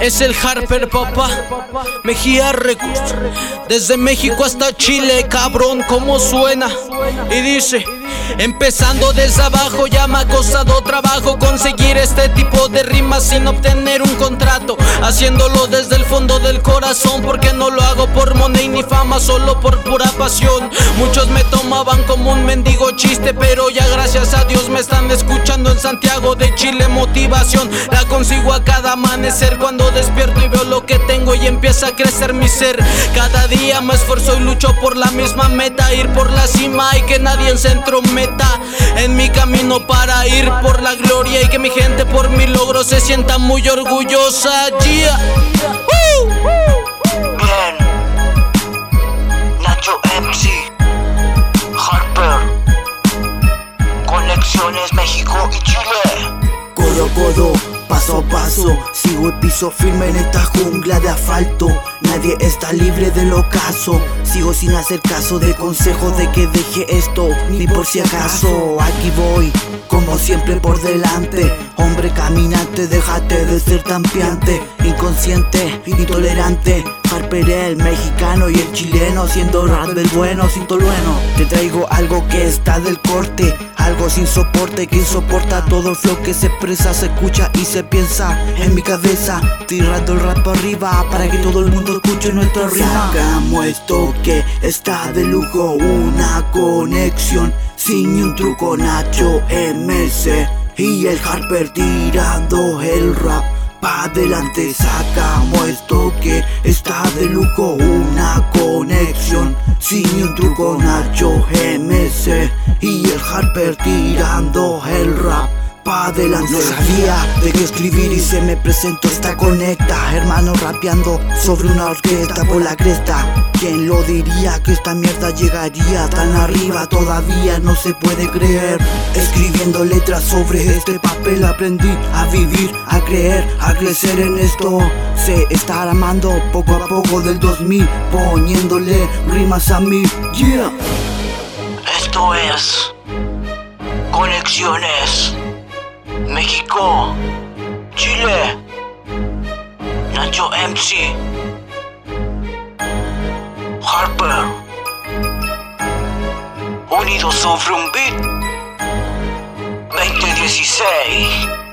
Es el Harper, papá. Mejía Records. Desde México hasta Chile, cabrón, cómo suena. Y dice. Empezando desde abajo ya me ha costado trabajo conseguir este tipo de rimas sin obtener un contrato. Haciéndolo desde el fondo del corazón porque no lo hago por money ni fama, solo por pura pasión. Muchos me tomaban como un mendigo chiste pero ya gracias a Dios me están escuchando en Santiago de Chile Motivación. La consigo a cada amanecer cuando despierto y veo lo que tengo y empieza a crecer mi ser. Cada día me esfuerzo y lucho por la misma meta, ir por la cima y que nadie en centro meta en mi camino para ir por la gloria y que mi gente por mi logro se sienta muy orgullosa. Yeah. Bien, Nacho MC, Harper, Conexiones México y Chile. Codo codo, paso a paso, sigo el piso firme en esta jungla de asfalto. Nadie está libre del ocaso. Sigo sin hacer caso de consejos de que deje esto, ni por si acaso. Aquí voy, como siempre por delante. Hombre caminante, déjate de ser tan piante, inconsciente, intolerante. Harper el mexicano y el chileno, siendo rap del bueno, sin bueno. Te traigo algo que está del corte, algo sin soporte que soporta todo el flow que se expresa, se escucha y se piensa en mi cabeza. Tirando el rap arriba para que todo el mundo escuche nuestra rima. Sacamos esto que está de lujo, una conexión sin un truco. Nacho MC y el Harper tirando el rap. Adelante sacamos esto que está de lujo Una conexión. Sin un truco Nacho MC y el Harper tirando el rap pa' adelante. No sabía de qué escribir y se me presentó esta conecta. Hermano rapeando sobre una orquesta por la cresta. ¿Quién lo diría que esta mierda llegaría tan arriba? Todavía no se puede creer. Escribiendo letras sobre este papel aprendí a vivir, a creer, a crecer en esto. Se está armando poco a poco del 2000 Poniéndole rimas a mí, yeah. Esto es Conexiones México, Chile, Nacho MC, Harper, unidos sobre un beat 2016.